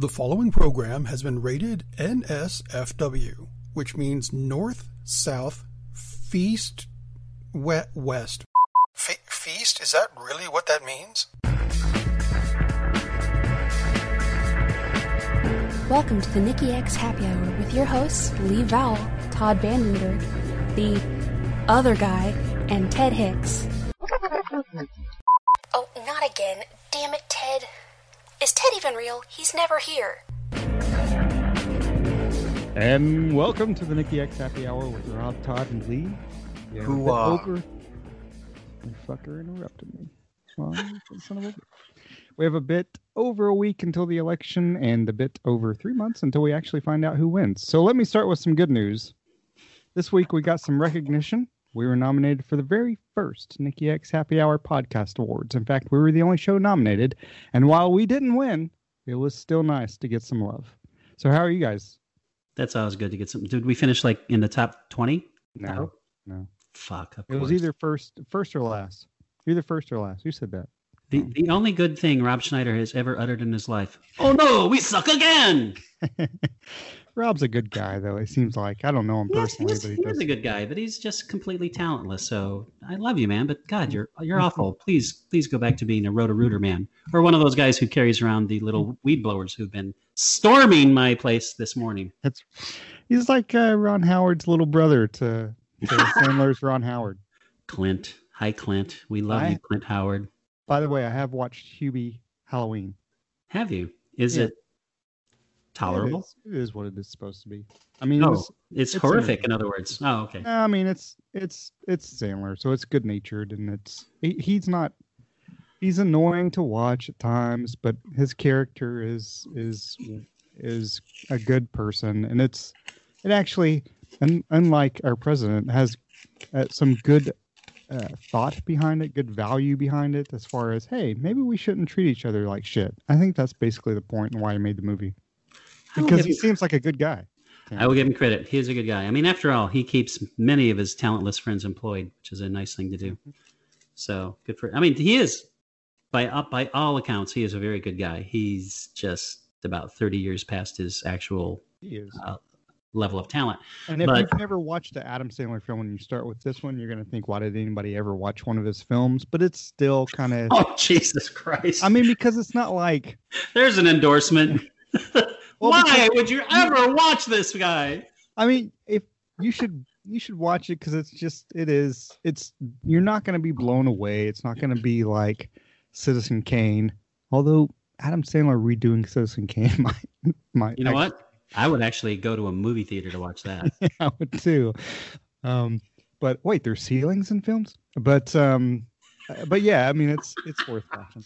The following program has been rated NSFW, which means North, South, Feast, we- West. Fe- feast? Is that really what that means? Welcome to the Nikki X Happy Hour with your hosts Lee Vowell, Todd Vandenberg, the other guy, and Ted Hicks. Oh, not again. Damn it, Ted. Is Ted even real? He's never here. And welcome to the Nikki X Happy Hour with Rob, Todd, and Lee. Yeah, Who, the uh, over... You fucker interrupted me. Well, son of a... We have a bit over a week until the election and a bit over three months until we actually find out who wins. So let me start with some good news. This week we got some recognition. We were nominated for the very first Nikki X Happy Hour Podcast Awards. In fact, we were the only show nominated. And while we didn't win, it was still nice to get some love. So how are you guys? That's always good to get some. Did we finish like in the top twenty? No, uh-huh. no. Fuck. It was either first, first or last. Either first or last. Who said that? the the only good thing Rob Schneider has ever uttered in his life. Oh no, we suck again. Rob's a good guy, though. It seems like I don't know him Yes, personally, he's, but he he does. is a good guy, but he's just completely talentless. So I love you, man. But God, mm. you're you're mm. awful. Please, please go back to being a roto rooter man or one of those guys who carries around the little mm. weed blowers who've been storming my place this morning. It's he's like uh, Ron Howard's little brother to, to Sandler's Ron Howard. Clint, hi Clint. We love you, Clint Howard. By the way, I have watched Hubie Halloween. Have you? Is Yeah. it tolerable? It is, it is what it is supposed to be. I mean, No, it's, it's, it's horrific. In other words. Oh, okay. I mean, it's it's it's Sandler, so it's good natured, and it's he, he's not he's annoying to watch at times, but his character is is is a good person, and it's it actually, un, unlike our president, has uh, some good uh, thought behind it, good value behind it, as far as hey, maybe we shouldn't treat each other like shit. I think that's basically the point and why I made the movie I will because he seems like a good guy. I will give him credit. He is a good guy. I mean, after all, he keeps many of his talentless friends employed, which is a nice thing to do. So good for. I mean, he is by up by all accounts, he is a very good guy. He's just about thirty years past his actual uh, level of talent. And if But- you've never watched the Adam Sandler film and you start with this one, you're going to think, why did anybody ever watch one of his films? But it's still kind of, Oh Jesus Christ! I mean, because it's not like, there's an endorsement. Well, Why because- would you ever watch this guy? I mean, if you should, you should watch it because it's just, it is, it's, you're not going to be blown away. It's not going to be like Citizen Kane. Although Adam Sandler redoing Citizen Kane might, might You know actually- what? I would actually go to a movie theater to watch that. I would too. Um, but wait, there's ceilings in films. But um, uh, but yeah, I mean, it's it's worth watching.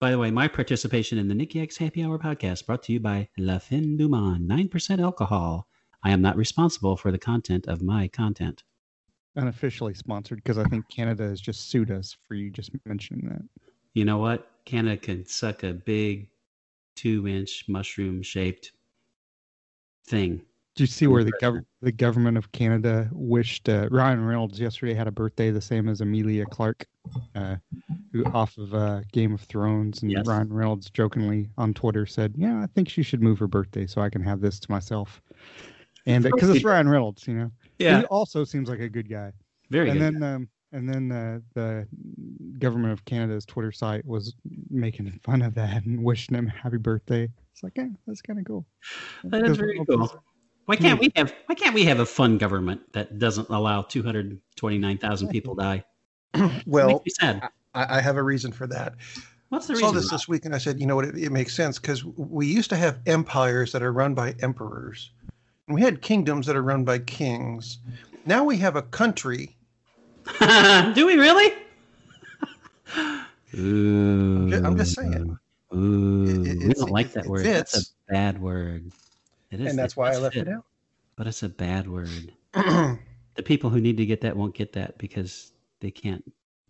By the way, my participation in the Nikki X Happy Hour podcast brought to you by La Fin du Monde, 9% alcohol. I am not responsible for the content of my content. Unofficially sponsored because I think Canada has just sued us for you just mentioning that. You know what? Canada can suck a big two inch mushroom shaped thing. Did you see where the gov- the government of Canada wished uh, Ryan Reynolds yesterday had a birthday the same as Emilia Clarke, uh, who off of uh, Game of Thrones, and Yes. Ryan Reynolds jokingly on Twitter said, "Yeah, I think she should move her birthday so I can have this to myself." And because it's Ryan Reynolds, you know, he also seems like a good guy. Very and then um, and then uh, the government of Canada's Twitter site was making fun of that and wishing him happy birthday. It's like, yeah, that's kind of cool. That is very cool. Why can't hmm. we have why can't we have a fun government that doesn't allow 229,000 people die? Well. I, I have a reason for that. What's the reason I reason? saw this this week and I said, you know what, it, it makes sense because we used to have empires that are run by emperors, and we had kingdoms that are run by kings. Now we have a country. Do we really? Ooh, I'm just saying. Ooh, It- it- we don't like that word. That's a bad word. It is, and that's why I left fit, it out. But it's a bad word. The people who need to get that won't get that because they can't.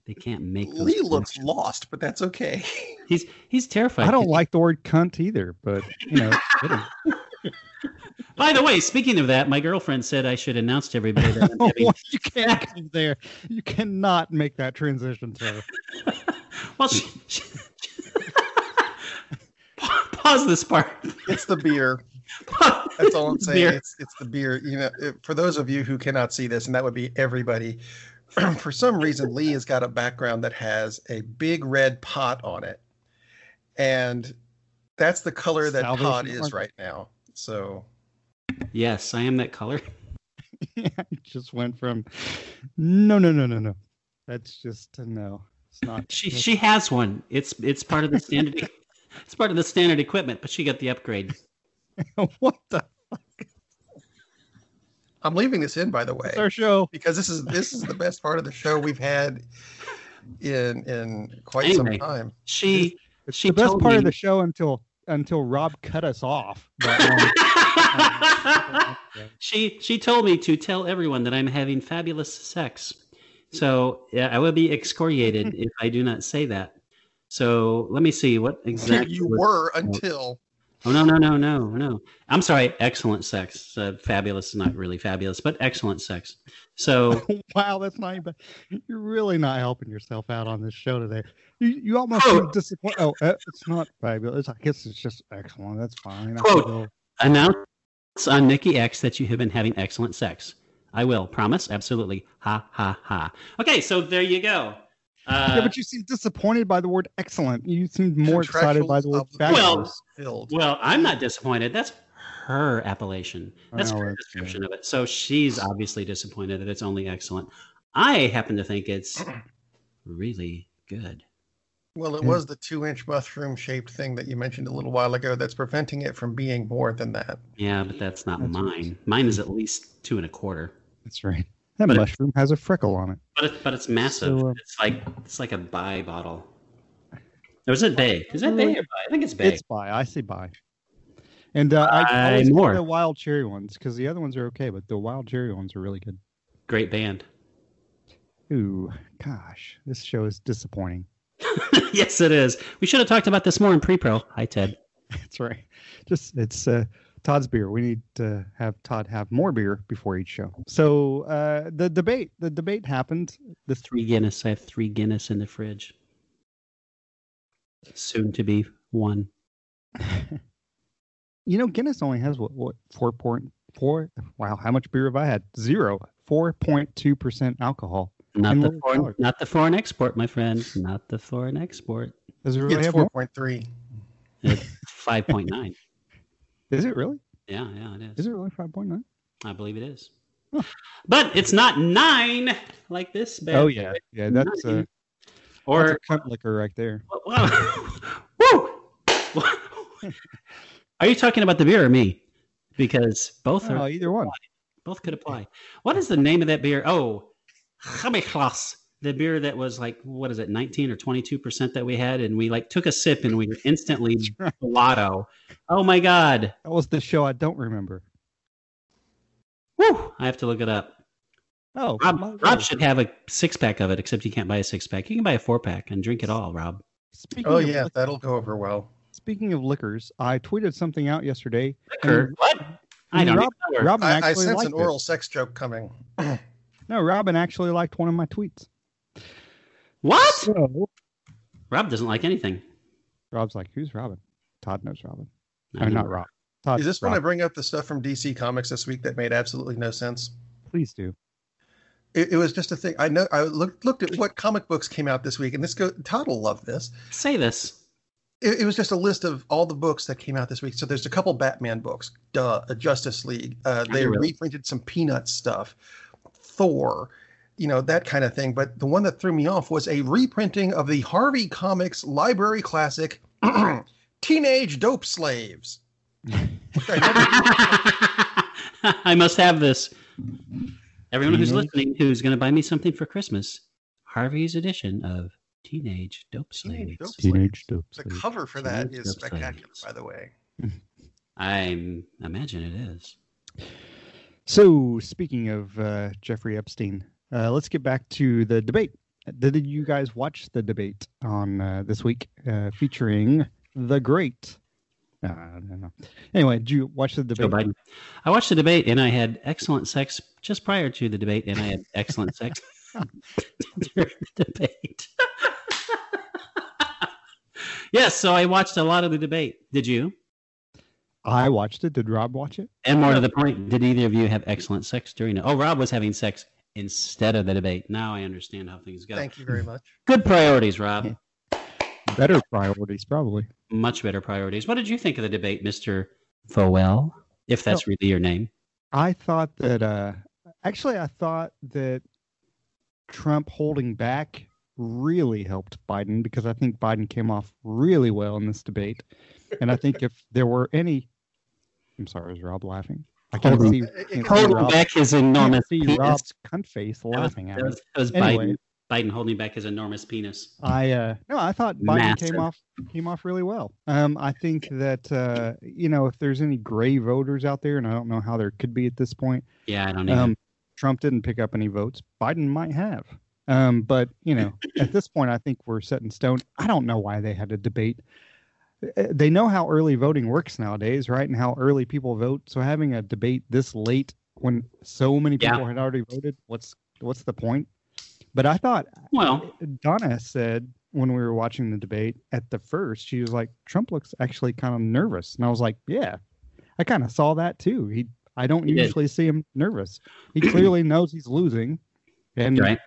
They can't make. Those Lee looks connections. lost, but that's okay. He's he's terrified. I don't like the word cunt either, but you know. By the way, speaking of that, my girlfriend said I should announce to everybody that I'm having. you can't go there. You cannot make that transition, sir. well, she, she, Pause this part. It's the beer. That's all I'm saying. It's it's the beer. You know, it- for those of you who cannot see this, and that would be everybody. for some reason, Lee has got a background that has a big red pot on it, and that's the color that Salvation Todd is Army. right now. So Yes, I am that color. yeah, it just went from no, no, no, no, no. That's just a no. It's not. She she has one. It's it's part of the standard. it's part of the standard equipment, but she got the upgrade. what the? I'm leaving this in, by the way, It's our show. because this is this is the best part of the show we've had in in quite Anyway. some time. She It's she the best told part me- of the show until until Rob cut us off. Um, she she told me to tell everyone that I'm having fabulous sex. So yeah, I will be excoriated if I do not say that. So let me see what exactly you were until Oh no no no no no! I'm sorry. Excellent sex. Uh, fabulous, is not really fabulous, but excellent sex. So wow, that's not even. You're really not helping yourself out on this show today. You, you almost seem disappointed. Oh, uh, it's not fabulous. I guess it's just excellent. That's fine. Quote. announce on Nikki X that you have been having excellent sex. I will promise. Absolutely. Ha ha ha. Okay, so there you go. Uh, yeah, but you seem disappointed by the word excellent. You seemed more excited by the word Contractual fabulous. obligations filled. well, I'm not disappointed. That's her appellation. That's Well, her that's true. description of it. So she's obviously disappointed that it's only excellent. I happen to think it's really good. Well, it Yeah. was the two-inch mushroom-shaped thing that you mentioned a little while ago that's preventing it from being more than that. Yeah, but that's not That's what- mine. Mine is at least two and a quarter. That's right. That But it- mushroom has a freckle on it. But it's but it's massive. So, uh, it's like it's like a Bay bottle. Or is it Bay? Is that Bay or Bay? I think it's Bay. It's buy. I say buy. And uh, I Buy always more. more. the wild cherry ones because the other ones are okay, but the wild cherry ones are really good. Great band. Ooh, gosh, this show is disappointing. yes, it is. We should have talked about this more in pre-pro. Hi, Ted. That's right. Just it's uh, Todd's beer. We need to have Todd have more beer before each show. So uh, the debate, the debate happened. The Three Guinness. I have three Guinness in the fridge. Soon to be one. you know, Guinness only has what what four point four. Wow, how much beer have I had? Zero. Four point two percent alcohol. Not the foreign, calories. not the foreign export, my friend. Not the foreign export. Does it really It's have 4.3. It's five point nine. Is it really? Yeah, yeah, it Is is. it really five point nine? I believe it is. Huh. But it's not nine like this. bad Oh yeah, yeah. That's uh, Nine. that's or a cunt liquor right there. Woo! Are you talking about the beer or me? Because both Oh, are either one. both could apply. What is the name of that beer? Oh, Samichlaus. The beer that was like what is it, nineteen or twenty two percent that we had, and we like took a sip and we were instantly right. blotto. Oh my god! That was the show I don't remember. Woo! I have to look it up. Oh, Rob, Rob should have a six pack of it, except you can't buy a six pack. You can buy a four pack and drink it all, Rob. Speaking Oh of yeah, lic- that'll go over well. speaking of liquors, I tweeted something out yesterday. Liquor? What? I don't Rob, even know. Robin I, I actually sense liked an oral it. sex joke coming. No, Robin actually liked one of my tweets. What? So Rob doesn't like anything. Rob's like, "Who's Robin?" Todd knows Robin. I I'm know. not Rob. Todd. Is this when I bring up the stuff from DC Comics this week that made absolutely no sense? Please do. It, it was just a thing. I know. I looked looked at what comic books came out this week, and this go. Todd will love this. Say this. It, it was just a list of all the books that came out this week. So there's a couple Batman books, duh, a Justice League. Uh, they really? reprinted some Peanuts stuff, Thor, you know that kind of thing. But the one that threw me off was a reprinting of the Harvey Comics library classic, Teenage Dope Slaves. I I must have this. Everyone who's listening who's going to buy me something for Christmas, Harvey's edition of Teenage Dope Teenage Slaves. Teenage dope. the cover for that Teenage is spectacular, Slaves. by the way. I imagine it is. So, speaking of uh, Jeffrey Epstein, uh, let's get back to the debate. Did you guys watch the debate on uh, this week uh, featuring the great? Uh, I don't know. Anyway, did you watch the debate? Joe? Biden. I watched the debate and I had excellent sex just prior to the debate, and I had excellent sex during the debate. yes, so I watched a lot of the debate. Did you? I watched it. Did Rob watch it? And more to the point, did either of you have excellent sex during it? Oh, Rob was having sex instead of the debate. Now I understand how things go. Thank you very much. Good priorities, Rob. Better priorities, probably. Much better priorities. What did you think of the debate, Mr. Vowell? If that's really your name. I thought that uh actually I thought that Trump holding back really helped Biden because I think Biden came off really well in this debate. And I think if there were any I'm sorry, is Rob laughing? I can't see, It- it- can't see Holding Rob- back his enormous see penis. Rob's cunt face laughing at that me. was, that was Anyway. Biden. Biden holding back his enormous penis. I uh no, I thought Biden Massive. came off came off really well. Um, I think that uh, you know if there's any gray voters out there, and I don't know how there could be at this point. Yeah, I don't even. Um, Trump didn't pick up any votes. Biden might have. Um, but you know, at this point, I think we're set in stone. I don't know why they had a debate. Uh, They know how early voting works nowadays, right? And how early people vote. So having a debate this late when so many Yeah. people had already voted, what's what's the point? But I thought well, Donna said when we were watching the debate at the first, she was like, Trump looks actually kind of nervous. And I was like, yeah, I kind of saw that too. He, I don't He did. usually see him nervous. He clearly knows he's losing. And right.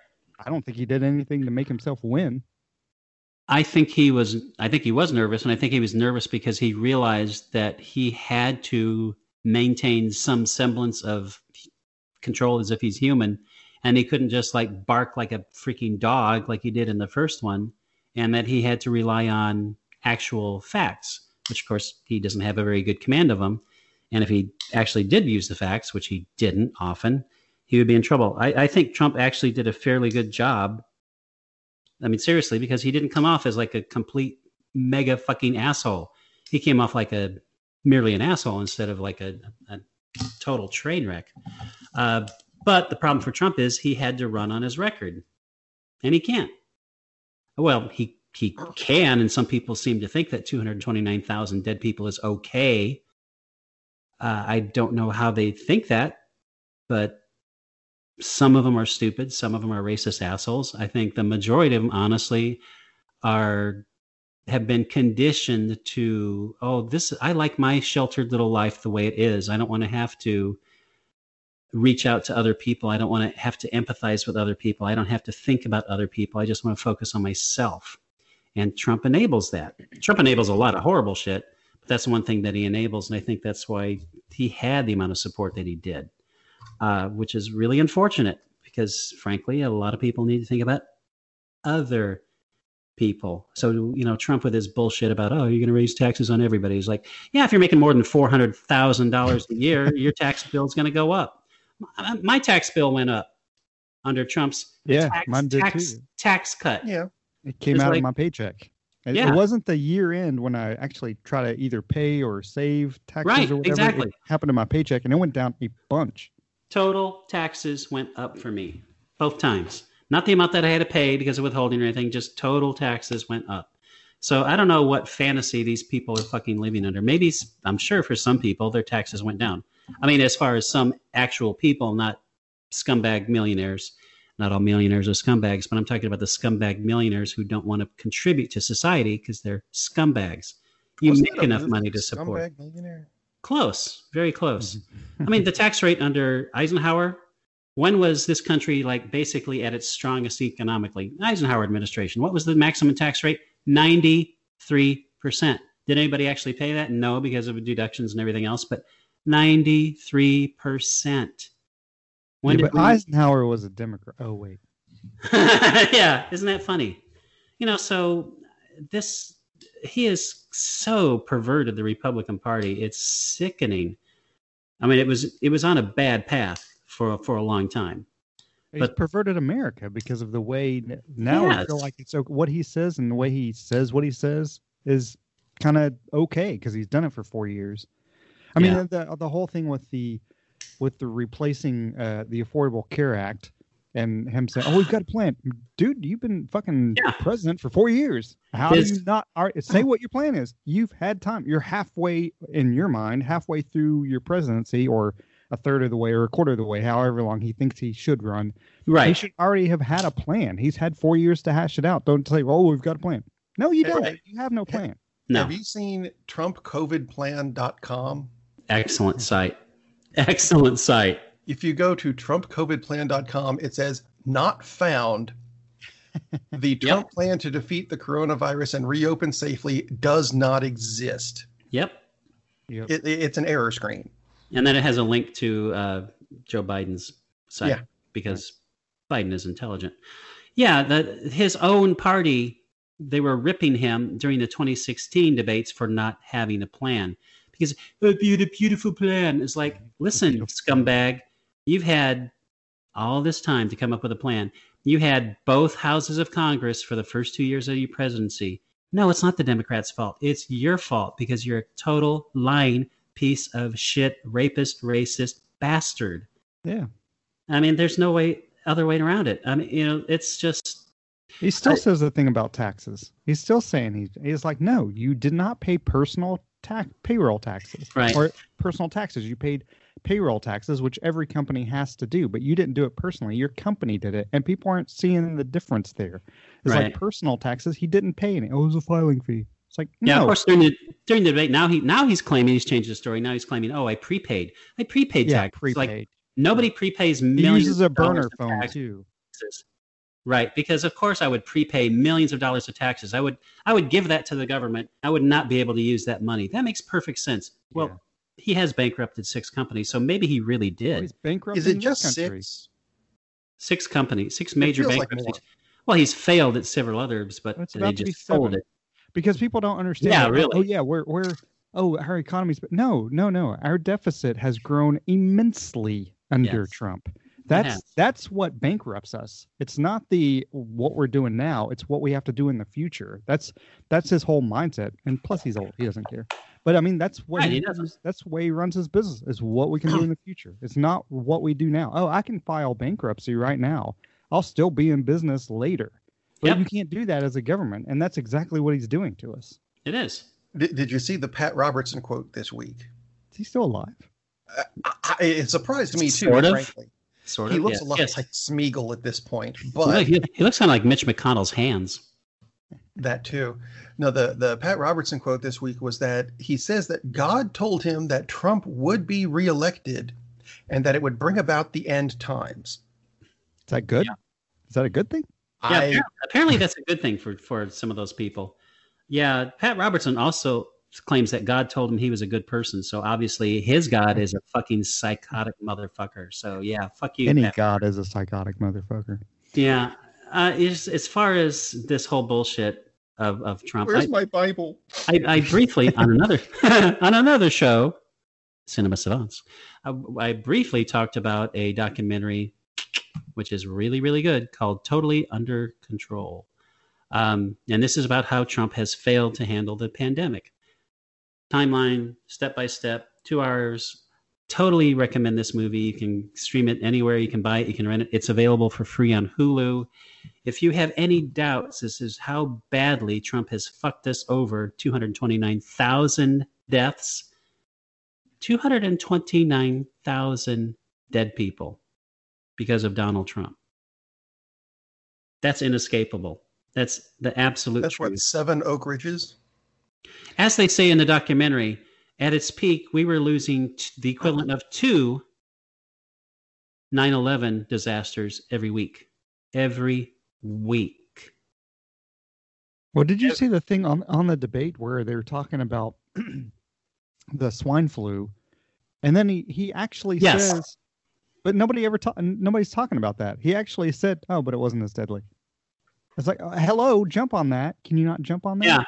I don't think he did anything to make himself win. I think he was. I think he was nervous, and I think he was nervous because he realized that he had to maintain some semblance of control as if he's human, and he couldn't just like bark like a freaking dog like he did in the first one, and that he had to rely on actual facts, which of course he doesn't have a very good command of them. And if he actually did use the facts, which he didn't often, he would be in trouble. I, I think Trump actually did a fairly good job I mean, seriously, because he didn't come off as like a complete mega fucking asshole. He came off like a merely an asshole instead of like a, a total train wreck. Uh, but the problem for Trump is he had to run on his record, and he can't. Well, he he can, and some people seem to think that 229,000 dead people is okay. Uh, I don't know how they think that, but some of them are stupid some of them are racist assholes. I think the majority of them honestly are have been conditioned to oh this i like my sheltered little life the way it is. I don't want to have to reach out to other people. I don't want to have to empathize with other people. I don't have to think about other people. I just want to focus on myself. And trump enables that. Trump enables a lot of horrible shit but that's one thing that he enables and i think that's why he had the amount of support that he did uh, which is really unfortunate because, frankly, a lot of people need to think about other people. So, you know, Trump with his bullshit about, oh, you're going to raise taxes on everybody. He's like, yeah, if you're making more than $400,000 a year, your tax bill is going to go up. My, my tax bill went up under Trump's Yeah, tax, mine did tax, too. tax cut. Yeah. It came It's out like- of my paycheck. It, Yeah. it wasn't the year end when I actually try to either pay or save taxes Right, or whatever. exactly. It happened to my paycheck and it went down a bunch. Total taxes went up for me both times. Not the amount that I had to pay because of withholding or anything, just total taxes went up. So I don't know what fantasy these people are fucking living under. Maybe I'm sure for some people their taxes went down. I mean, as far as some actual people, not scumbag millionaires. Not all millionaires are scumbags, but I'm talking about the scumbag millionaires who don't want to contribute to society because they're scumbags. You make enough money to support. Scumbag Millionaire? Close, very close. Mm-hmm. I mean, the tax rate under Eisenhower. When was this country like basically at its strongest economically? Eisenhower administration. What was the maximum tax rate? Ninety-three percent. Did anybody actually pay that? No, because of deductions and everything else. But ninety-three percent. When Yeah, did but we- Eisenhower was a Democrat. Oh wait, yeah, isn't that funny? You know, so this he has so perverted the Republican Party. It's sickening. I mean, it was it was on a bad path for for a long time. he's But- perverted America because of the way now I feel like it's what he says and the way he says what he says is kind of okay because he's done it for four years. I mean, the the whole thing with the with the replacing uh, the Affordable Care Act and him saying, "Oh, we've got a plan, dude. You've been fucking Yeah. president for four years. How His- do you not all right, say what your plan is? You've had time. You're halfway in your mind, halfway through your presidency, or a third of the way, or a quarter of the way, however long he thinks he should run. Right. He should already have had a plan. He's had four years to hash it out. Don't say, "Oh, we've got a plan." No, you don't. right. You have no plan. No, Have you seen TrumpCOVIDplan.com? excellent site. Excellent site. If you go to TrumpCOVIDplan.com, it says not found. The Trump plan to defeat the coronavirus and reopen safely does not exist. Yep. Yep. It, it- it's an error screen. And then it has a link to uh, Joe Biden's site Yeah. because Biden is intelligent. Yeah, that his own party they were ripping him during the 2016 debates for not having a plan because a be- the beautiful plan is like, listen, scumbag, you've had all this time to come up with a plan. You had both houses of Congress for the first two years of your presidency. No, it's not the Democrats' fault. It's your fault because you're a total lying piece of shit, rapist, racist bastard. Yeah. I mean, there's no way other way around it. I mean, you know, it's just He still I- says the thing about taxes. He's still saying he's, he's like, no, you did not pay personal tax payroll taxes Right. or personal taxes. You paid payroll taxes, which every company has to do, but you didn't do it personally. Your company did it, and people aren't seeing the difference there. It's Right. like personal taxes. He didn't pay any. Oh, it was a filing fee. It's like yeah. no, Of course, during the during the debate, now he now he's claiming he's changed the story. Now he's claiming, oh, I prepaid. I prepaid yeah, tax. prepaid. Like nobody prepays he millions. uses a burner phone taxes. too. Right, because of course I would prepay millions of dollars of taxes. I would I would give that to the government. I would not be able to use that money. That makes perfect sense. Well, Yeah. He has bankrupted six companies, so maybe he really Oh, did. he's bankrupt. Is it in just country. six? Six companies, six major feels like bankruptcies. well, he's failed at several others, but It's they about be just sold it. because people don't understand. Yeah, really. Oh yeah, we're we're oh our economy's but no no no our deficit has grown immensely under Yes. Trump. That's has. that's what bankrupts us. It's not the what we're doing now. It's what we have to do in the future. That's that's his whole mindset. And plus, he's old. He doesn't care. But I mean, that's what Right, he he doesn't. That's the way he runs his business. Is what we can do in the future. It's not what we do now. Oh, I can file bankruptcy right now. I'll still be in business later. But Yep. you can't do that as a government, and that's exactly what he's doing to us. It is. Did, did you see the Pat Robertson quote this week? Is he still alive? Uh, I, I, it surprised me too, Sort of. frankly. Sort He looks yeah. a lot Yes. like Smeagol at this point, but look- he, he looks kind of like Mitch McConnell's hands. That too. No, the, the Pat Robertson quote this week was that he says that God told him that Trump would be reelected and that it would bring about the end times. Is that good? Is that a good thing? Yeah, I, apparently, apparently that's a good thing for for some of those people. Yeah, Pat Robertson also claims that God told him he was a good person. So obviously his God is a fucking psychotic motherfucker. So yeah, fuck you. Any Pat. god is a psychotic motherfucker. Yeah. Uh, as, as far as this whole bullshit of, of Trump, I, where's my Bible? I, I briefly on another on another show, Cinema Savants, I, I briefly talked about a documentary, which is really really good, called "Totally Under Control," um, and this is about how Trump has failed to handle the pandemic. Timeline, step by step, two hours. Totally recommend this movie. You can stream it anywhere. You can buy it. You can rent it. It's available for free on Hulu. If you have any doubts, this is how badly Trump has fucked us over 229,000 deaths, 229,000 dead people because of Donald Trump. That's inescapable. That's the absolute That's truth. what seven Oak Ridges. As they say in the documentary, at its peak, we were losing t- the equivalent of two 9 11 disasters every week. Every week. Well, did you see the thing on on the debate where they were talking about the swine flu, and then he he actually Yes. says, but nobody ever ta- nobody's talking about that. He actually said, "Oh, but it wasn't as deadly." It's like, uh, hello, jump on that. Can you not jump on that? Yeah.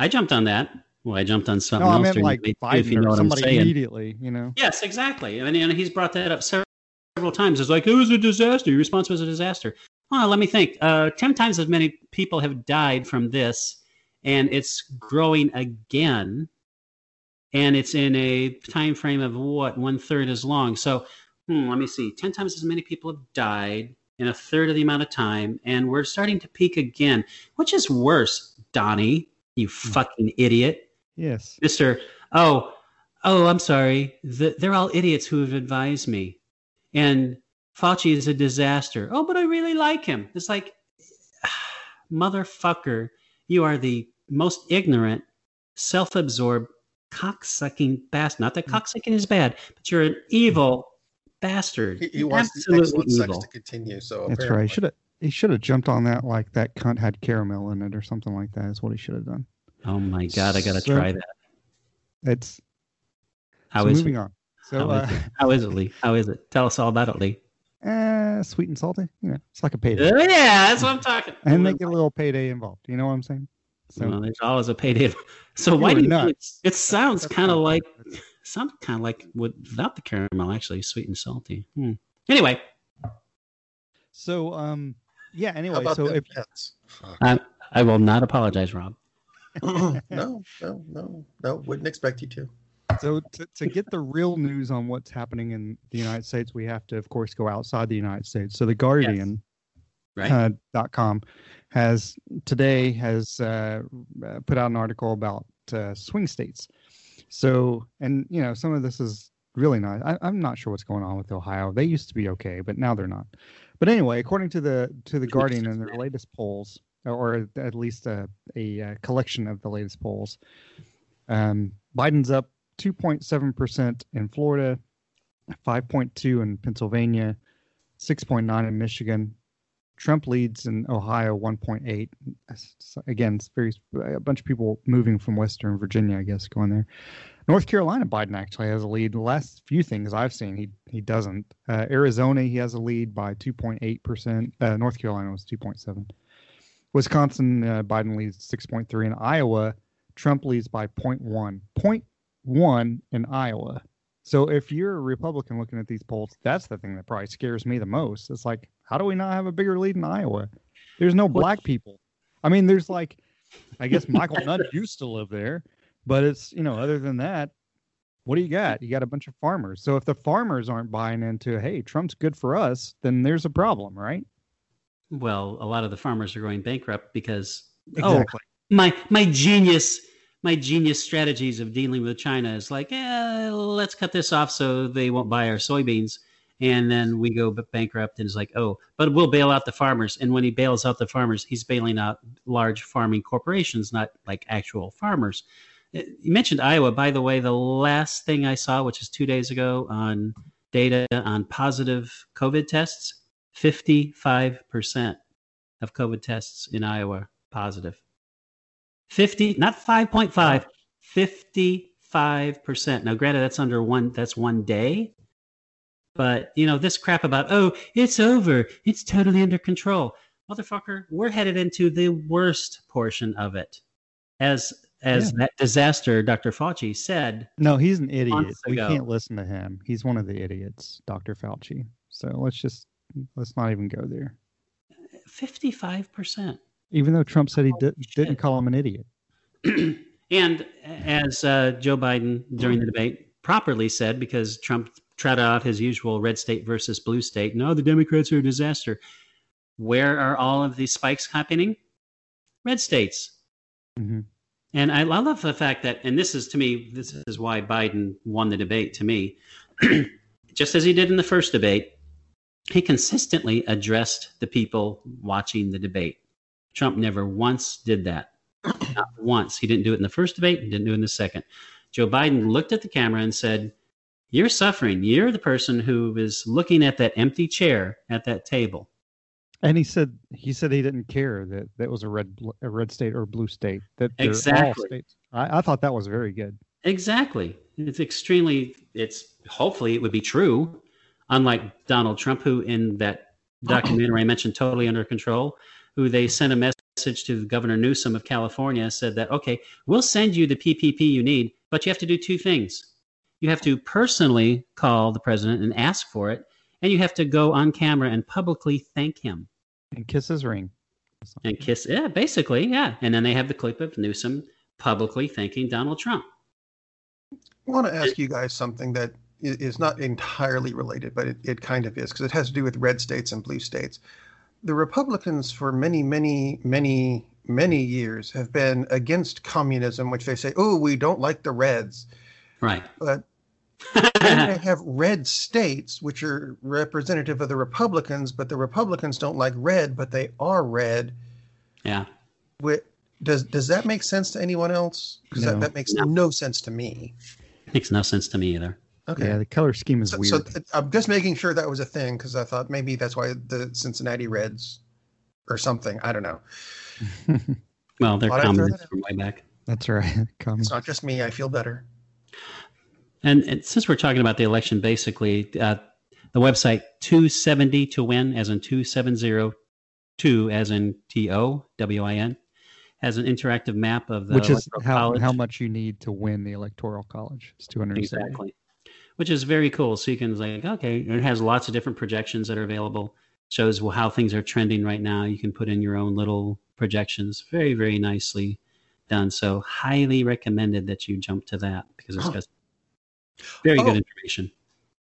I jumped on that. Well, I jumped on something No, I else. meant like too, Biden if you know or what I'm somebody immediately. You know. Yes, exactly. I mean, and he's brought that up several times. It's like it was a disaster. Your response was a disaster. Well, let me think. Uh, Ten times as many people have died from this, and it's growing again. And it's in a time frame of what one third as long. So, hmm, let me see. Ten times as many people have died in a third of the amount of time, and we're starting to peak again. Which is worse, Donnie? You fucking idiot. Yes. Mister, oh, oh, I'm sorry. The, they're all idiots who have advised me. And Fauci is a disaster. Oh, but I really like him. It's like, motherfucker, You are the most ignorant, self-absorbed, cocksucking bastard. Not that cocksucking is bad, but you're an evil bastard. He, he wants the Absolutely excellent sex to continue. So That's apparently. right. Should have he should have jumped on that like that cunt had caramel in it or something like that. Is what he should have done. Oh my god, I gotta So- try that. It's How so is moving it? on. So How is uh, it? How is it, Lee? How is it? Tell us all about it, Lee. eh, sweet and salty. You know, it's like a payday, Oh, yeah, that's what I'm talking. and they get a little payday involved. You know what I'm saying? So well, there's always a payday. So why were do you? nuts. It sounds kind of like sounds kind of like without the caramel, actually, sweet and salty. Hmm. Anyway, So um yeah. Anyway, so if pets? Fuck. I, I will not apologize, Rob. no, no, no, no. Wouldn't expect you to. So to, to get the real news on what's happening in the United States, we have to, of course, go outside the United States. So the Guardian Right? uh, dot com has today has uh, uh, put out an article about uh, swing states. So and you know some of this is really not. I, I'm not sure what's going on with Ohio. They used to be okay, but now they're not. But anyway, according to the to the Guardian and their latest polls, or at least a, a, uh collection of the latest polls, um, Biden's up 2.7 percent in Florida, 5.2 in Pennsylvania, 6.9 in Michigan. Trump leads in Ohio 1.8. So Again, very a bunch of people moving from Western Virginia, I guess, going there. North Carolina, Biden actually has a lead. The last few things I've seen, he he doesn't. Uh, Arizona, he has a lead by 2.8 percent. Uh, North Carolina was 2.7. Wisconsin, uh, Biden leads 6.3. In Iowa, Trump leads by 0.1. 0.1 in Iowa. So if you're a Republican looking at these polls, that's the thing that probably scares me the most. It's like, how do we not have a bigger lead in Iowa? There's no black people. I mean, there's like, I guess Michael Nunn used to live there, but it's you know, other than that, what do you got? You got a bunch of farmers. So if the farmers aren't buying into, hey, Trump's good for us, then there's a problem, right? Well, a lot of the farmers are going bankrupt because Exactly. oh, my my genius my genius strategies of dealing with China is like, eh, let's cut this off so they won't buy our soybeans. And then we go bankrupt, and it's like, oh, but we'll bail out the farmers. And when he bails out the farmers, he's bailing out large farming corporations, not like actual farmers. Uh, You mentioned Iowa. By the way, the last thing I saw, which is two days ago, on data on positive COVID tests, 55% of COVID tests in Iowa positive. 50, not 5.5, 55%. Now, granted, that's under one, that's one day. But, you know, this crap about, oh, it's over, it's totally under control. Motherfucker, we're headed into the worst portion of it. As as that disaster Dr. Fauci said, No, he's an idiot. We can't listen to him. He's one of the idiots, Dr. Fauci. So let's just let's not even go there. 55%. Even though Trump said he did, didn't call him an idiot. and as uh, Joe Biden during the debate properly said, because Trump trotted out his usual red state versus blue state, no, the Democrats are a disaster. Where are all of these spikes happening? Red states. hmm And I, I love the fact that, and this is to me, this is why Biden won the debate to me. Just as he did in the first debate, he consistently addressed the people watching the debate. Trump never once did that. Not once. He didn't do it in the first debate, he didn't do it in the second. Joe Biden looked at the camera and said, You're suffering. You're the person who is looking at that empty chair at that table. And he said he said he didn't care that that was a red a red state or blue state. That they're all Exactly. states. I, I thought that was very good. Exactly. It's extremely, it's hopefully it would be true. Unlike Donald Trump, who in that documentary I mentioned, Totally Under Control, who they sent a message to Governor Newsom of California, said that, okay, we'll send you the PPP you need, but you have to do two things. You have to personally call the president and ask for it, and you have to go on camera and publicly thank him And kiss his ring. and kiss. Yeah, basically, yeah. And then they have the clip of Newsom publicly thanking Donald Trump. I want to ask you guys something that i- is not entirely related, but it, it kind of is because it has to do with red states and blue states. The Republicans, for many, many, many, many years, have been against communism, which they say, oh, we don't like the Reds. Right. But they have red states, which are representative of the Republicans, but the Republicans don't like red, but they are red. yeah. With, Does does that make sense to anyone else? Because No. that, that makes No. no. sense to me. Makes no sense to me either. Okay. Yeah, the color scheme is so, weird. so I'm just making sure that was a thing because I thought maybe that's why the Cincinnati Reds or something. I don't know. Well, they're Thought I'd communists from way back. That's right. Communist. It's not just me. I feel better. And, and since we're talking about the election, basically, uh, the website 270 to win, as in 2702, as in T O W I N, has an interactive map of the Which is Electoral how, college. how much you need to win the electoral college. It's 270. exactly, which is very cool. So you can like, okay, it has lots of different projections that are available. Shows how things are trending right now. You can put in your own little projections. Very, very nicely done. So highly recommended that you jump to that because it's Oh. got very good Oh. information.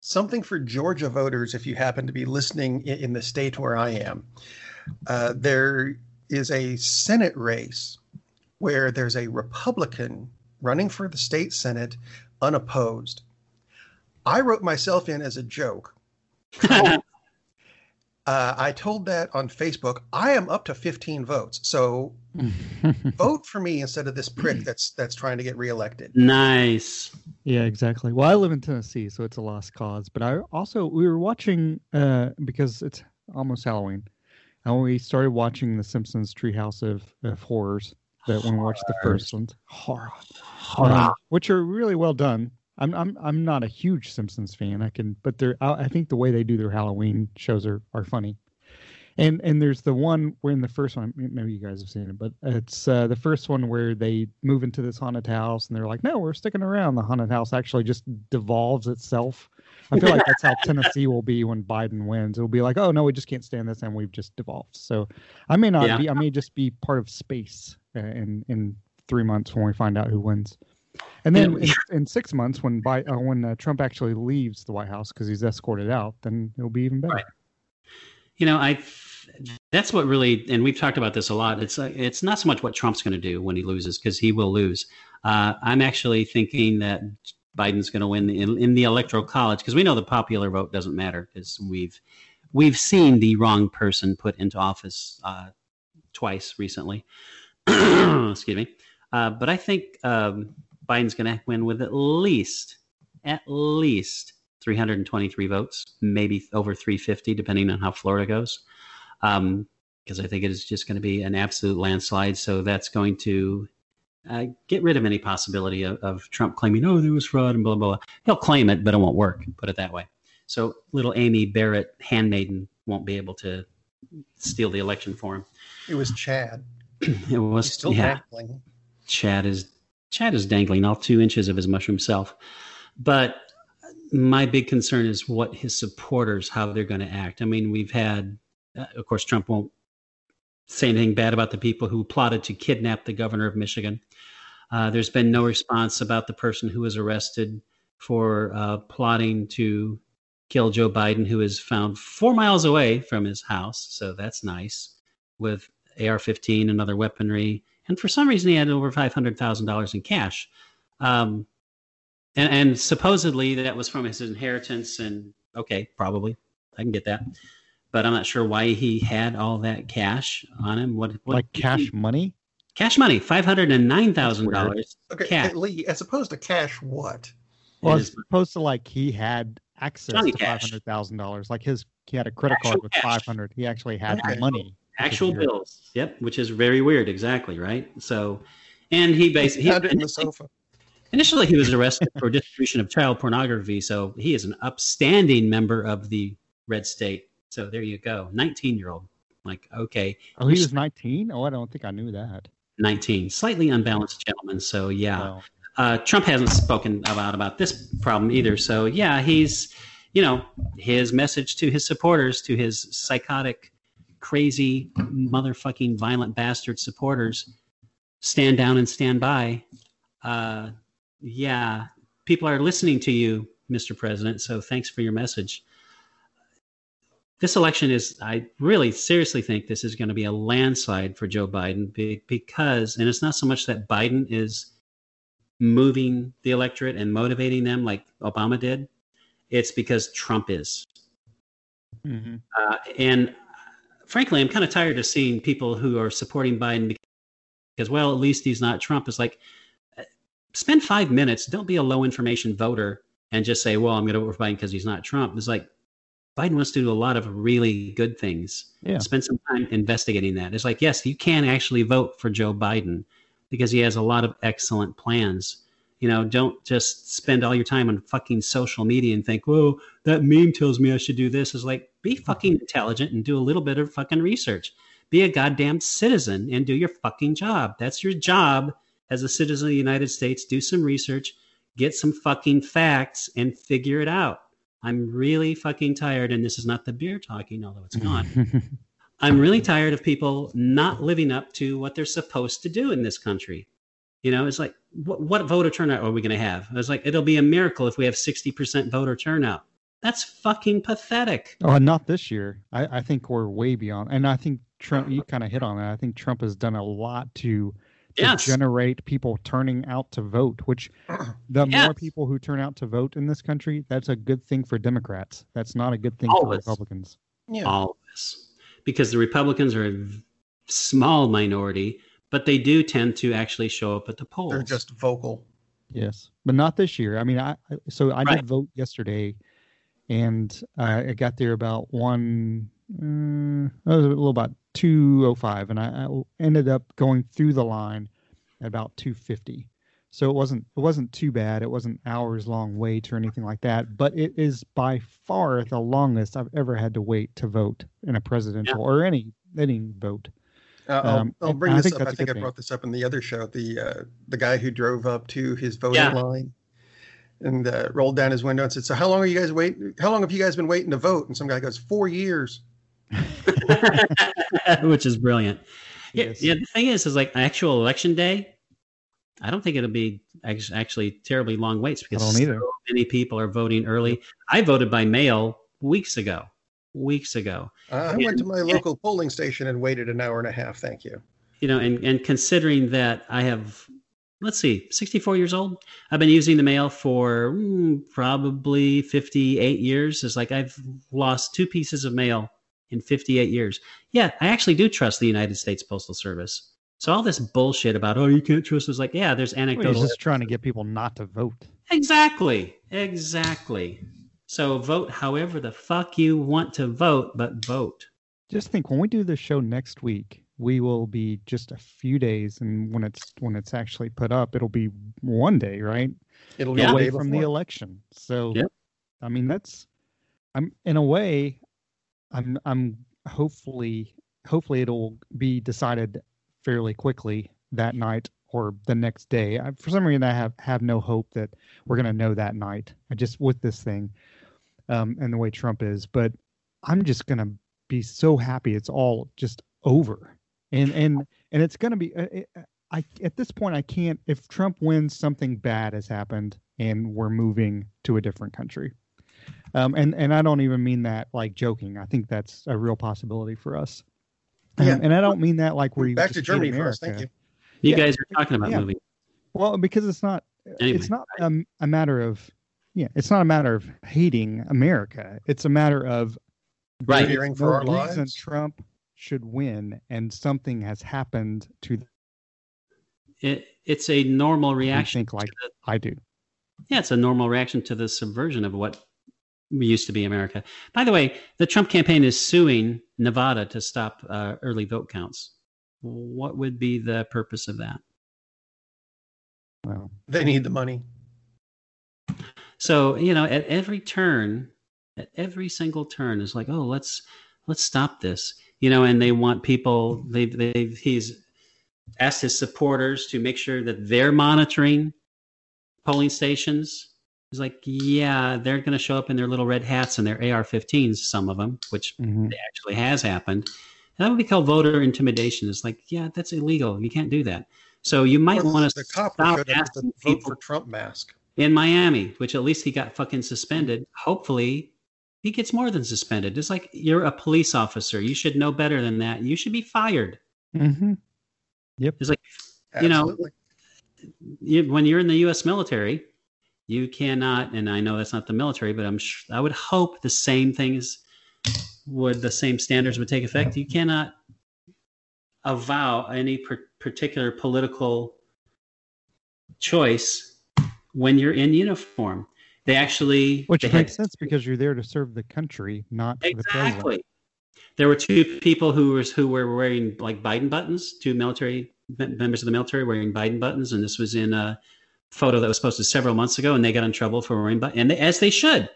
Something for Georgia voters, if you happen to be listening in, in the state where I am. Uh, there is a Senate race where there's a Republican running for the state Senate unopposed. I wrote myself in as a joke. Uh, I told that on Facebook. I am up to 15 votes, so vote for me instead of this prick that's that's trying to get reelected. nice. Yeah, exactly. Well, I live in Tennessee, so it's a lost cause. But I also we were watching uh, because it's almost Halloween, and we started watching The Simpsons Treehouse of, of Horrors. That when we watched the first ones, horror, um, which are really well done. I'm I'm I'm not a huge Simpsons fan. I can, but they're I I think the way they do their Halloween shows are are funny. And and there's the one where in the first one, maybe you guys have seen it, but it's uh, the first one where they move into this haunted house and they're like, no, we're sticking around. The haunted house actually just devolves itself. I feel like that's how Tennessee will be when Biden wins. It'll be like, oh no, we just can't stand this, and we've just devolved. So I may not Yeah. be. I may just be part of space uh, in in three months when we find out who wins. And then in, in six months, when uh, when uh, Trump actually leaves the White House because he's escorted out, then it'll be even better. Right. You know, I that's what really, and we've talked about this a lot. It's uh, it's not so much what Trump's going to do when he loses because he will lose. Uh, I'm actually thinking that Biden's going to win in, in the electoral college because we know the popular vote doesn't matter because we've we've seen the wrong person put into office uh, twice recently. Excuse me, uh, but I think um, Biden's going to win with at least at least 323 votes, maybe over 350, depending on how Florida goes. Um, because I think it is just going to be an absolute landslide. So that's going to uh, get rid of any possibility of, of Trump claiming, oh, there was fraud and blah, blah, blah. He'll claim it, but it won't work, put it that way. So little Amy Barrett, handmaiden, won't be able to steal the election for him. It was Chad. It was, He's still yeah. Chad is Chad is dangling all two inches of his mushroom self. But my big concern is what his supporters, how they're going to act. I mean, we've had, uh, of course, Trump won't say anything bad about the people who plotted to kidnap the governor of Michigan. Uh, there's been no response about the person who was arrested for uh, plotting to kill Joe Biden, who is found four miles away from his house. So that's nice with AR 15 and other weaponry. And for some reason, he had over $500,000 in cash. Um, and, and supposedly that was from his inheritance. And okay, probably. I can get that. But I'm not sure why he had all that cash on him. What, what Like cash money. Cash money, five hundred and nine thousand dollars. Okay, Cash. Lee, as opposed to cash, what? Well, It as opposed to like he had access Johnny to five hundred thousand dollars. Like his, he had a credit Actual card with cash. five hundred. He actually had Okay. money. Which is Actual bills. Yep, which is very weird. Exactly right. So, and he basically Found it in the initially, sofa. initially he was arrested for distribution of child pornography. So he is an upstanding member of the red state. So there you go, nineteen year old. Like okay, Oh, he was nineteen. Oh, I don't think I knew that. nineteen, slightly unbalanced gentleman. So yeah. Well, Uh, Trump hasn't spoken about about this problem either. So yeah, he's you know his message to his supporters, to his psychotic, crazy, motherfucking, violent bastard supporters, stand down and stand by. Uh, yeah, people are listening to you, Mr. President. So thanks for your message. This election is, I really seriously think this is going to be a landslide for Joe Biden because, and it's not so much that Biden is moving the electorate and motivating them like Obama did. It's because Trump is. mhm. Uh, and frankly, I'm kind of tired of seeing people who are supporting Biden because well, at least he's not Trump. It's like uh, spend five minutes. Don't be a low information voter and just say, well, I'm going to vote for Biden because he's not Trump. It's like Biden wants to do a lot of really good things. Yeah. Spend some time investigating that. It's like, yes, you can actually vote for Joe Biden because he has a lot of excellent plans. You know, don't just spend all your time on fucking social media and think, whoa, that meme tells me I should do this. Is like, be fucking intelligent and do a little bit of fucking research. Be a goddamn citizen and do your fucking job. That's your job as a citizen of the United States. Do some research, get some fucking facts, and figure it out. I'm really fucking tired, and this is not the beer talking, although it's gone. I'm really tired of people not living up to what they're supposed to do in this country. You know, it's like, what, what voter turnout are we going to have? It's like, it'll be a miracle if we have 60% voter turnout. That's fucking pathetic. Oh, not this year. I, I think we're way beyond. And I think Trump, you kind of hit on that. I think Trump has done a lot to, to Yes. generate people turning out to vote, which the Yes. more people who turn out to vote in this country, that's a good thing for Democrats. That's not a good thing Always. for Republicans. Yeah. all of this because the Republicans are a small minority, but they do tend to actually show up at the polls. They're just vocal. Yes, but not this year. I mean, I I- so I Right. did vote yesterday, and uh, I got there about one. Uh, it was a little about two oh five, and I, I ended up going through the line at about two fifty. So it wasn't it wasn't too bad. It wasn't hours long wait or anything like that. But it is by far the longest I've ever had to wait to vote in a presidential or any any vote. Uh, I'll, Um, I'll bring this think up. I think good I thing. brought this up in the other show. The uh, the guy who drove up to his voting Yeah. line and uh, rolled down his window and said, "So how long are you guys waiting? How long have you guys been waiting to vote?" And some guy goes, four years." which is brilliant. Yeah, Yes. yeah. The thing is, is like actual election day. I don't think it'll be actually terribly long waits because so many people are voting early. I voted by mail weeks ago. Weeks ago. I Yeah. went to my Yeah. local polling station and waited an hour and a half. Thank you. you know, and, and considering that I have, let's see, 64 years old, I've been using the mail for mm, probably 58 years. It's like I've lost two pieces of mail in 58 years. Yeah, I actually do trust the United States Postal Service. So all this bullshit about, oh, you can't trust us, like, yeah, there's Well, anecdotal. He's just trying to get people not to vote. Exactly. Exactly. So vote however the fuck you want to vote, but vote. just think when we do the show next week we will be just a few days and when it's when it's actually put up it'll be one day right? It'll be Yeah. away from the election. So Yep. i mean that's i'm in a way i'm i'm hopefully hopefully it'll be decided fairly quickly that night or the next day. I, for some reason i have have no hope that we're going to know that night i just with this thing um and the way trump is. But i'm just going to be so happy it's all just over and and and it's going to be uh, it- i at this point i can't if trump wins something bad has happened and we're moving to a different country um and and i don't even mean that like joking i think that's a real possibility for us Um, Yeah. and i don't mean that like we're Back to Germany for us. Thank you. You Yeah. guys are talking about Yeah. moving. well because it's not Anyway, it's not um, a matter of yeah it's not a matter of hating america it's a matter of Right. Fearing for our reason lives. trump should win and something has happened to them It, it's a normal and reaction. think like to the- i do yeah, it's a normal reaction to the subversion of what used to be America. By the way, the Trump campaign is suing Nevada to stop uh, early vote counts. What would be the purpose of that? well They need the money. So you know, at every turn, at every single turn, is like, oh, let's let's stop this. You know, and they want people. They they he's asked his supporters to make sure that they're monitoring polling stations. He's like, yeah, they're going to show up in their little red hats and their AR-15s. Some of them, which mhm. actually has happened. And that would be called voter intimidation. It's like, yeah, that's illegal. You can't do that. So you might want to the cop stop asking the vote people for Trump mask. in Miami, which at least he got fucking suspended. Hopefully, he gets more than suspended. It's like you're a police officer. You should know better than that. You should be fired. Mhm. Yep. It's like You know, you, when you're in the U.S. military, you cannot. And I know that's not the military, but I'm. sh- I would hope the same things would the same standards would take effect. You cannot avow any per- particular political choice when you're in uniform. They actually Which they had- makes sense because you're there to serve the country, not for the president. exactly. There were two people who was who were wearing like Biden buttons, two military members of the military wearing Biden buttons, and this was in a photo that was posted several months ago, and they got in trouble for wearing buttons, and they, as they should.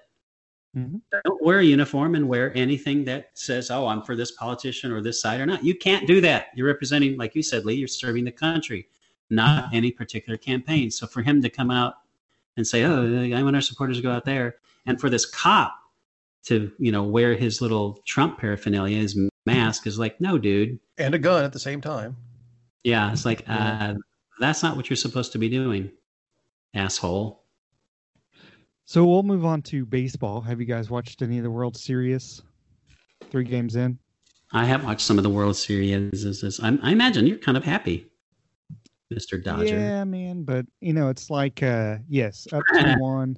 Mhm. Don't wear a uniform and wear anything that says, "Oh, I'm for this politician or this side or not." You can't do that. You're representing, like you said, Lee. You're serving the country, not any particular campaign. So for him to come out and say, "Oh, I want our supporters to go out there," and for this cop to, you know, wear his little Trump paraphernalia, his mask, is like, no, dude. and a gun at the same time. Yeah, it's like uh, that's not what you're supposed to be doing, asshole. So we'll move on to baseball. Have you guys watched any of the World Series? Three games in. I have watched some of the World Series. Is? I, I imagine you're kind of happy, Mister Dodger. Yeah, man, but you know, it's like uh yes, up to one,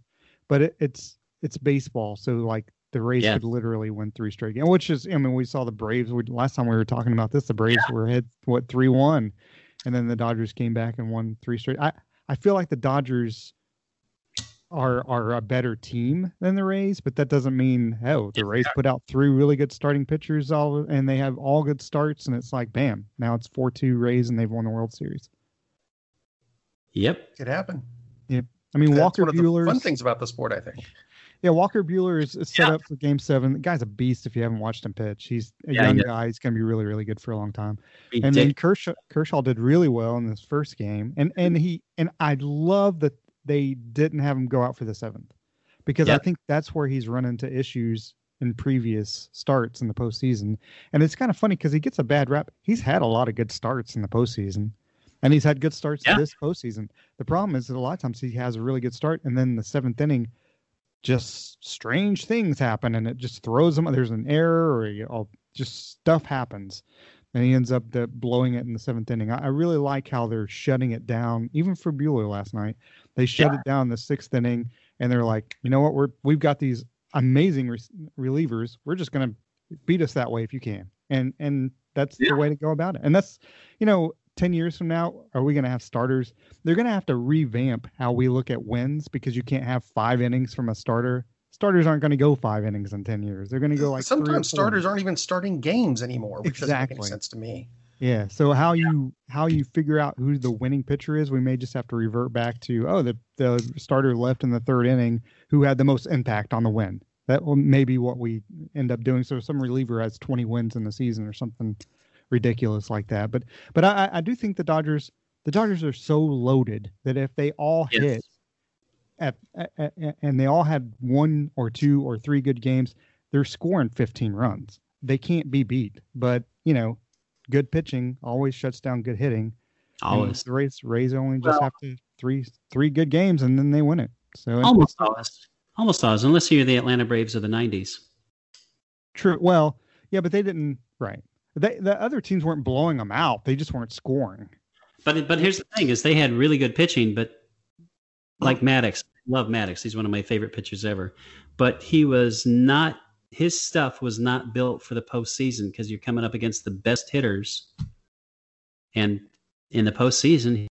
but it, it's it's baseball, so like the Rays Yeah. could literally win three straight games. Which is, I mean, we saw the Braves. We, last time we were talking about this, the Braves were ahead what three one, and then the Dodgers came back and won three straight. I I feel like the Dodgers are are a better team than the Rays, but that doesn't mean oh the Rays put out three really good starting pitchers all and they have all good starts and it's like bam now it's four two Rays and they've won the World Series. Yep. Could happen. Yep. I mean That's Walker one of the Buehler's fun things about the sport, I think. Yeah, Walker Buehler is, is set Yeah. up for Game Seven. The guy's a beast. If you haven't watched him pitch, he's a Yeah, young yeah. guy. He's going to be really, really good for a long time. And then Kershaw, Kershaw did really well in this first game, and and he and I love that they didn't have him go out for the seventh because I think that's where he's run into issues in previous starts in the postseason. And it's kind of funny because he gets a bad rap. He's had a lot of good starts in the postseason, and he's had good starts Yeah. this postseason. The problem is that a lot of times he has a really good start, and then the seventh inning, just strange things happen, and it just throws him. There's an error, or you know, just stuff happens, and he ends up the, blowing it in the seventh inning. I, I really like how they're shutting it down, even for Buehler last night. They shut it down the sixth inning, and they're like, you know what, we're we've got these amazing re- relievers. We're just gonna beat us that way if you can, and and that's Yeah. the way to go about it. And that's, you know, ten years from now, are we gonna have starters? They're gonna have to revamp how we look at wins because you can't have five innings from a starter. Starters aren't going to go five innings in ten years. They're going to go like Sometimes starters aren't even starting games anymore, which doesn't make Exactly. any sense to me. Yeah. So how you how you figure out who the winning pitcher is, we may just have to revert back to oh the the starter left in the third inning who had the most impact on the win. That will maybe what we end up doing. So some reliever has 20 wins in the season or something ridiculous like that. But but I I- I do think the Dodgers the Dodgers are so loaded that if they all Yes. hit at, at, at and they all had one or two or three good games, they're scoring 15 runs. They can't be beat. But you know, good pitching always shuts down good hitting. And Always. the Rays Rays only just Well- have to three three good games and then they win it. So Almost always. Almost always, unless you're the Atlanta Braves of the '90s. True. Well, yeah, but they didn't. Right. They, the other teams weren't blowing them out. They just weren't scoring. But but here's the thing: is they had really good pitching, but like Maddux, love Maddux. He's one of my favorite pitchers ever. But he was not. His stuff was not built for the postseason because you're coming up against the best hitters, and in the postseason,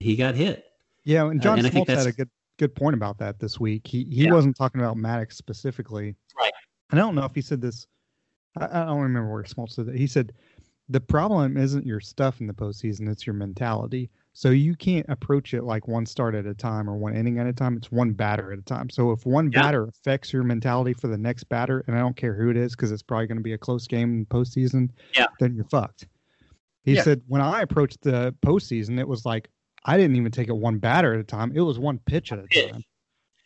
he got hit. Yeah, and Uh, John and I think Smoltz had a good good point about that this week. He he Yeah. wasn't talking about Maddux specifically. Right. And I don't know if he said this. I, I don't remember where Smoltz said that. He said the problem isn't your stuff in the postseason; it's your mentality. So you can't approach it like one start at a time or one inning at a time. It's one batter at a time. So if one Yeah. batter affects your mentality for the next batter, and I don't care who it is because it's probably going to be a close game in postseason, Yeah. then you're fucked. He Yeah. said when I approached the postseason, it was like I didn't even take it one batter at a time. It was one pitch at a Pitch. time.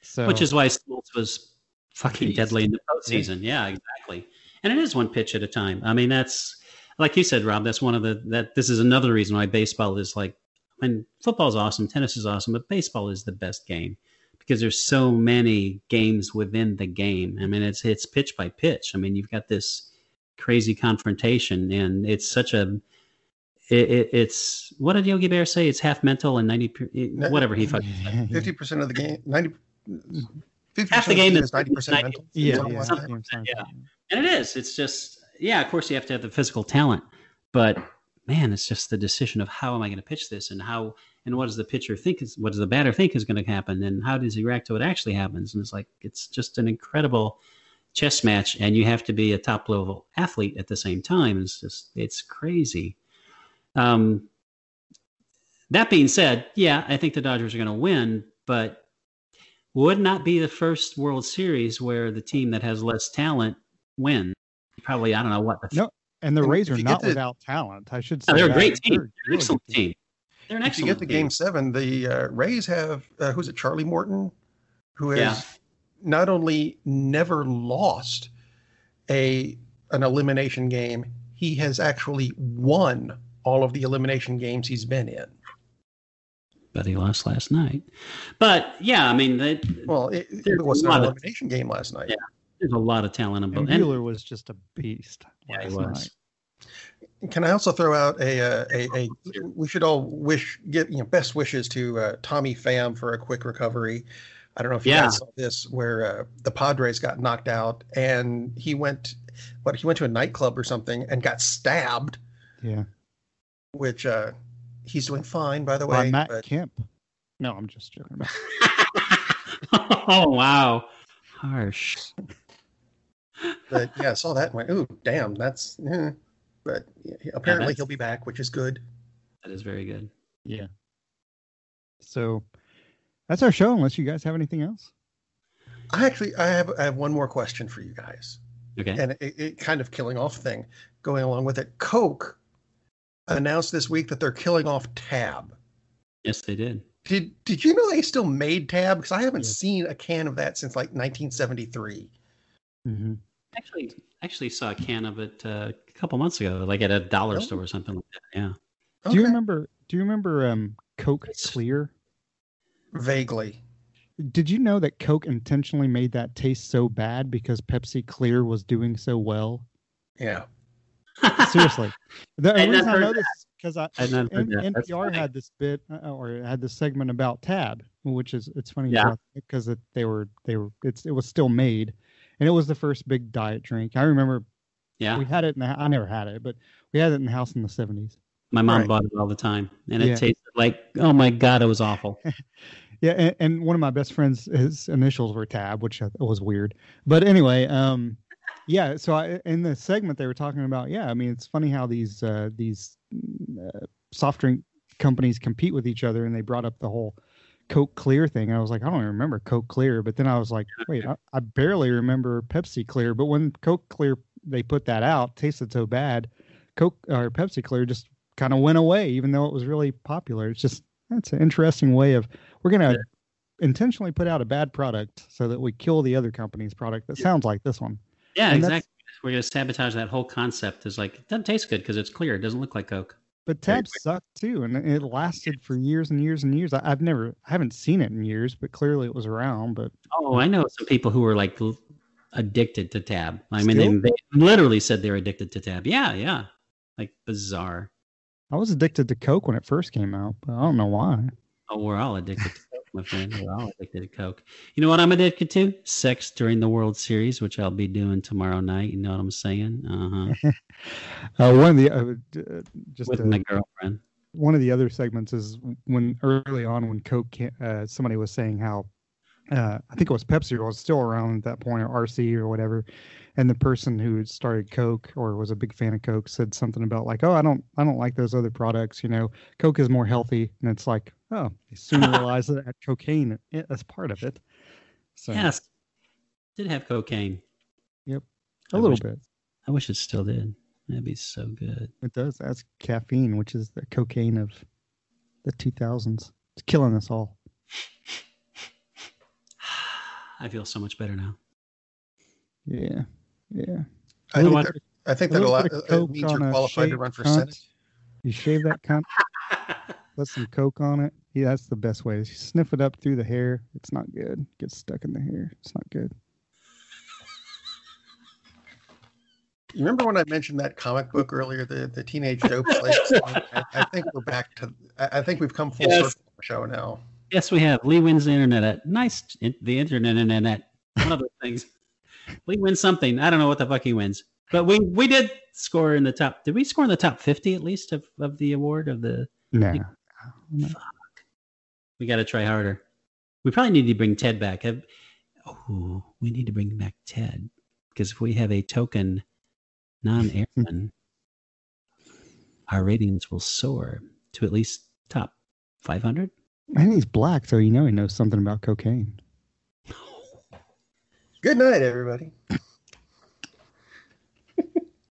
So which is why Smoltz was fucking Beast. deadly in the postseason. Yeah, exactly. And it is one pitch at a time. I mean, that's like you said, Rob. That's one of the that this is another reason why baseball is like. I mean, football's awesome, tennis is awesome, but baseball is the best game because there's so many games within the game. I mean, it's it's pitch by pitch. I mean, you've got this crazy confrontation, and it's such a it, it, it's what did Yogi Berra say? It's half mental and ninety whatever he fucking. Fifty percent of the game, ninety. Fifty Half the game is is ninety percent 90 mental. yeah, yeah, yeah, Yeah. And it is. It's just, yeah, of course you have to have the physical talent, but man, it's just the decision of how am I going to pitch this and how and what does the pitcher think is what does the batter think is going to happen and how does he react to what actually happens? And it's like it's just an incredible chess match, and you have to be a top level athlete at the same time. It's just it's crazy. Um, that being said, yeah, I think the Dodgers are going to win, but would not be the first World Series where the team that has less talent wins. Probably, I don't know what. The No, and the And Rays are not the- without talent. I should say No, they're a that. great team. They're They're an excellent good team. They're an If you get the team. game seven, the uh, Rays have uh, who's it? Charlie Morton, who has Yeah. not only never lost a an elimination game, he has actually won all of the elimination games he's been in. But he lost last night. But yeah, I mean, they, Well, it, There's it was a an lot of- elimination game last night. Yeah. there's a lot of talent in And both. And, Buehler was just a beast yeah, he last was. night. Can I also throw out a uh, a, a we should all wish give you know best wishes to uh, Tommy Pham for a quick recovery. I don't know if you Yeah. guys saw this where uh, the Padres got knocked out and he went what he went to a nightclub or something and got stabbed, Yeah. which uh, he's doing fine by the By way. Matt but Kemp. No, I'm just joking about. oh wow, harsh. but yeah, I saw that and went, ooh, damn, that's. eh. But yeah, apparently that's- he'll be back, which is good. That is very good. Yeah. So that's our show. Unless you guys have anything else. I actually I have I have one more question for you guys. Okay. and it, it kind of killing off thing going along with it. Coke announced this week that they're killing off Tab. yes, they did. Did Did you know they still made Tab? Because I haven't Yes. seen a can of that since like 1973. Mm-hmm. Actually, actually saw a can of it uh, a couple months ago, like at a dollar Really? store or something like that. Yeah. Do you remember? Do you remember um, Coke Clear? Vaguely. Did you know that Coke intentionally made that taste so bad because Pepsi Clear was doing so well? Yeah. Seriously, the I'd reason I know this because I I'd not heard N- that. That's NPR had this bit uh, or had this segment about Tab, which is it's funny Yeah. because it, they were they were it's it was still made, and it was the first big diet drink. I remember yeah. we had it in the, I never had it, but we had it in the house in the seventies. My mom Right. bought it all the time, and it Yeah. tasted like oh my god, it was awful. Yeah, and, and one of my best friends, his initials were Tab, which was weird. But anyway, um, yeah. So I, in the segment they were talking about, yeah. I mean, it's funny how these uh, these uh, soft drink companies compete with each other, and they brought up the whole Coke Clear thing. I was like, I don't even remember Coke Clear, but then I was like, wait, I, I barely remember Pepsi Clear. But when Coke Clear they put that out, tasted so bad, Coke or Pepsi Clear just kind of went away, even though it was really popular. It's just that's an interesting way of we're gonna Yeah. intentionally put out a bad product so that we kill the other company's product that sounds like this one. Yeah, And exactly. We're gonna sabotage that whole concept. Is like it doesn't taste good because it's clear. It doesn't look like Coke. But Very Tab sucked too, and it lasted for years and years and years. I, I've never, I haven't seen it in years, but clearly it was around. But Oh, I know some people who were like l- addicted to Tab. I mean, they, they literally said they're addicted to Tab. Yeah, yeah, like bizarre. I was addicted to Coke when it first came out, but I don't know why. Oh, we're all addicted to Coke, my friend. We're all addicted to Coke. You know what I'm addicted to? Sex during the World Series, which I'll be doing tomorrow night. You know what I'm saying? Uh huh. Uh, one of the uh, uh, just With uh, my girlfriend. one of the other segments is when early on when Coke, uh, somebody was saying how uh, I think it was Pepsi was still around at that point or RC or whatever, and the person who started Coke or was a big fan of Coke said something about like, oh, I don't, I don't like those other products. You know, Coke is more healthy, and it's like, oh, they soon realized that had cocaine i- as part of it. So Yes, did have cocaine. Yep. I a little wish- bit. I wish it still did. That'd be so good. It does. That's caffeine, which is the cocaine of the 2000s. It's killing us all. I feel so much better now. Yeah, yeah. I A think, that, bit- I think that a lot bit of it means you're a qualified to run for cunt. Senate. You shave that cunt, put some Coke on it. Yeah, that's the best way. You sniff it up through the hair. It's not good. Gets stuck in the hair. It's not good. You remember when I mentioned that comic book earlier, the the Teenage Dope Slaves? I, I think we're back to. I I think we've come full Yes. circle on the show now. Yes, we have. Lee wins the internet. At, nice. The internet, and internet. One of those things. Lee wins something. I don't know what the fuck he wins. but we we did score in the top. Did we score in the top fifty at least of, of the award of the? Nah. Mm-hmm. We got to try harder. We probably need to bring Ted back. Have, oh, we need to bring back Ted because if we have a token non-airman, our ratings will soar to at least top five hundred. And he's black, so you know he knows something about cocaine. Good night, everybody.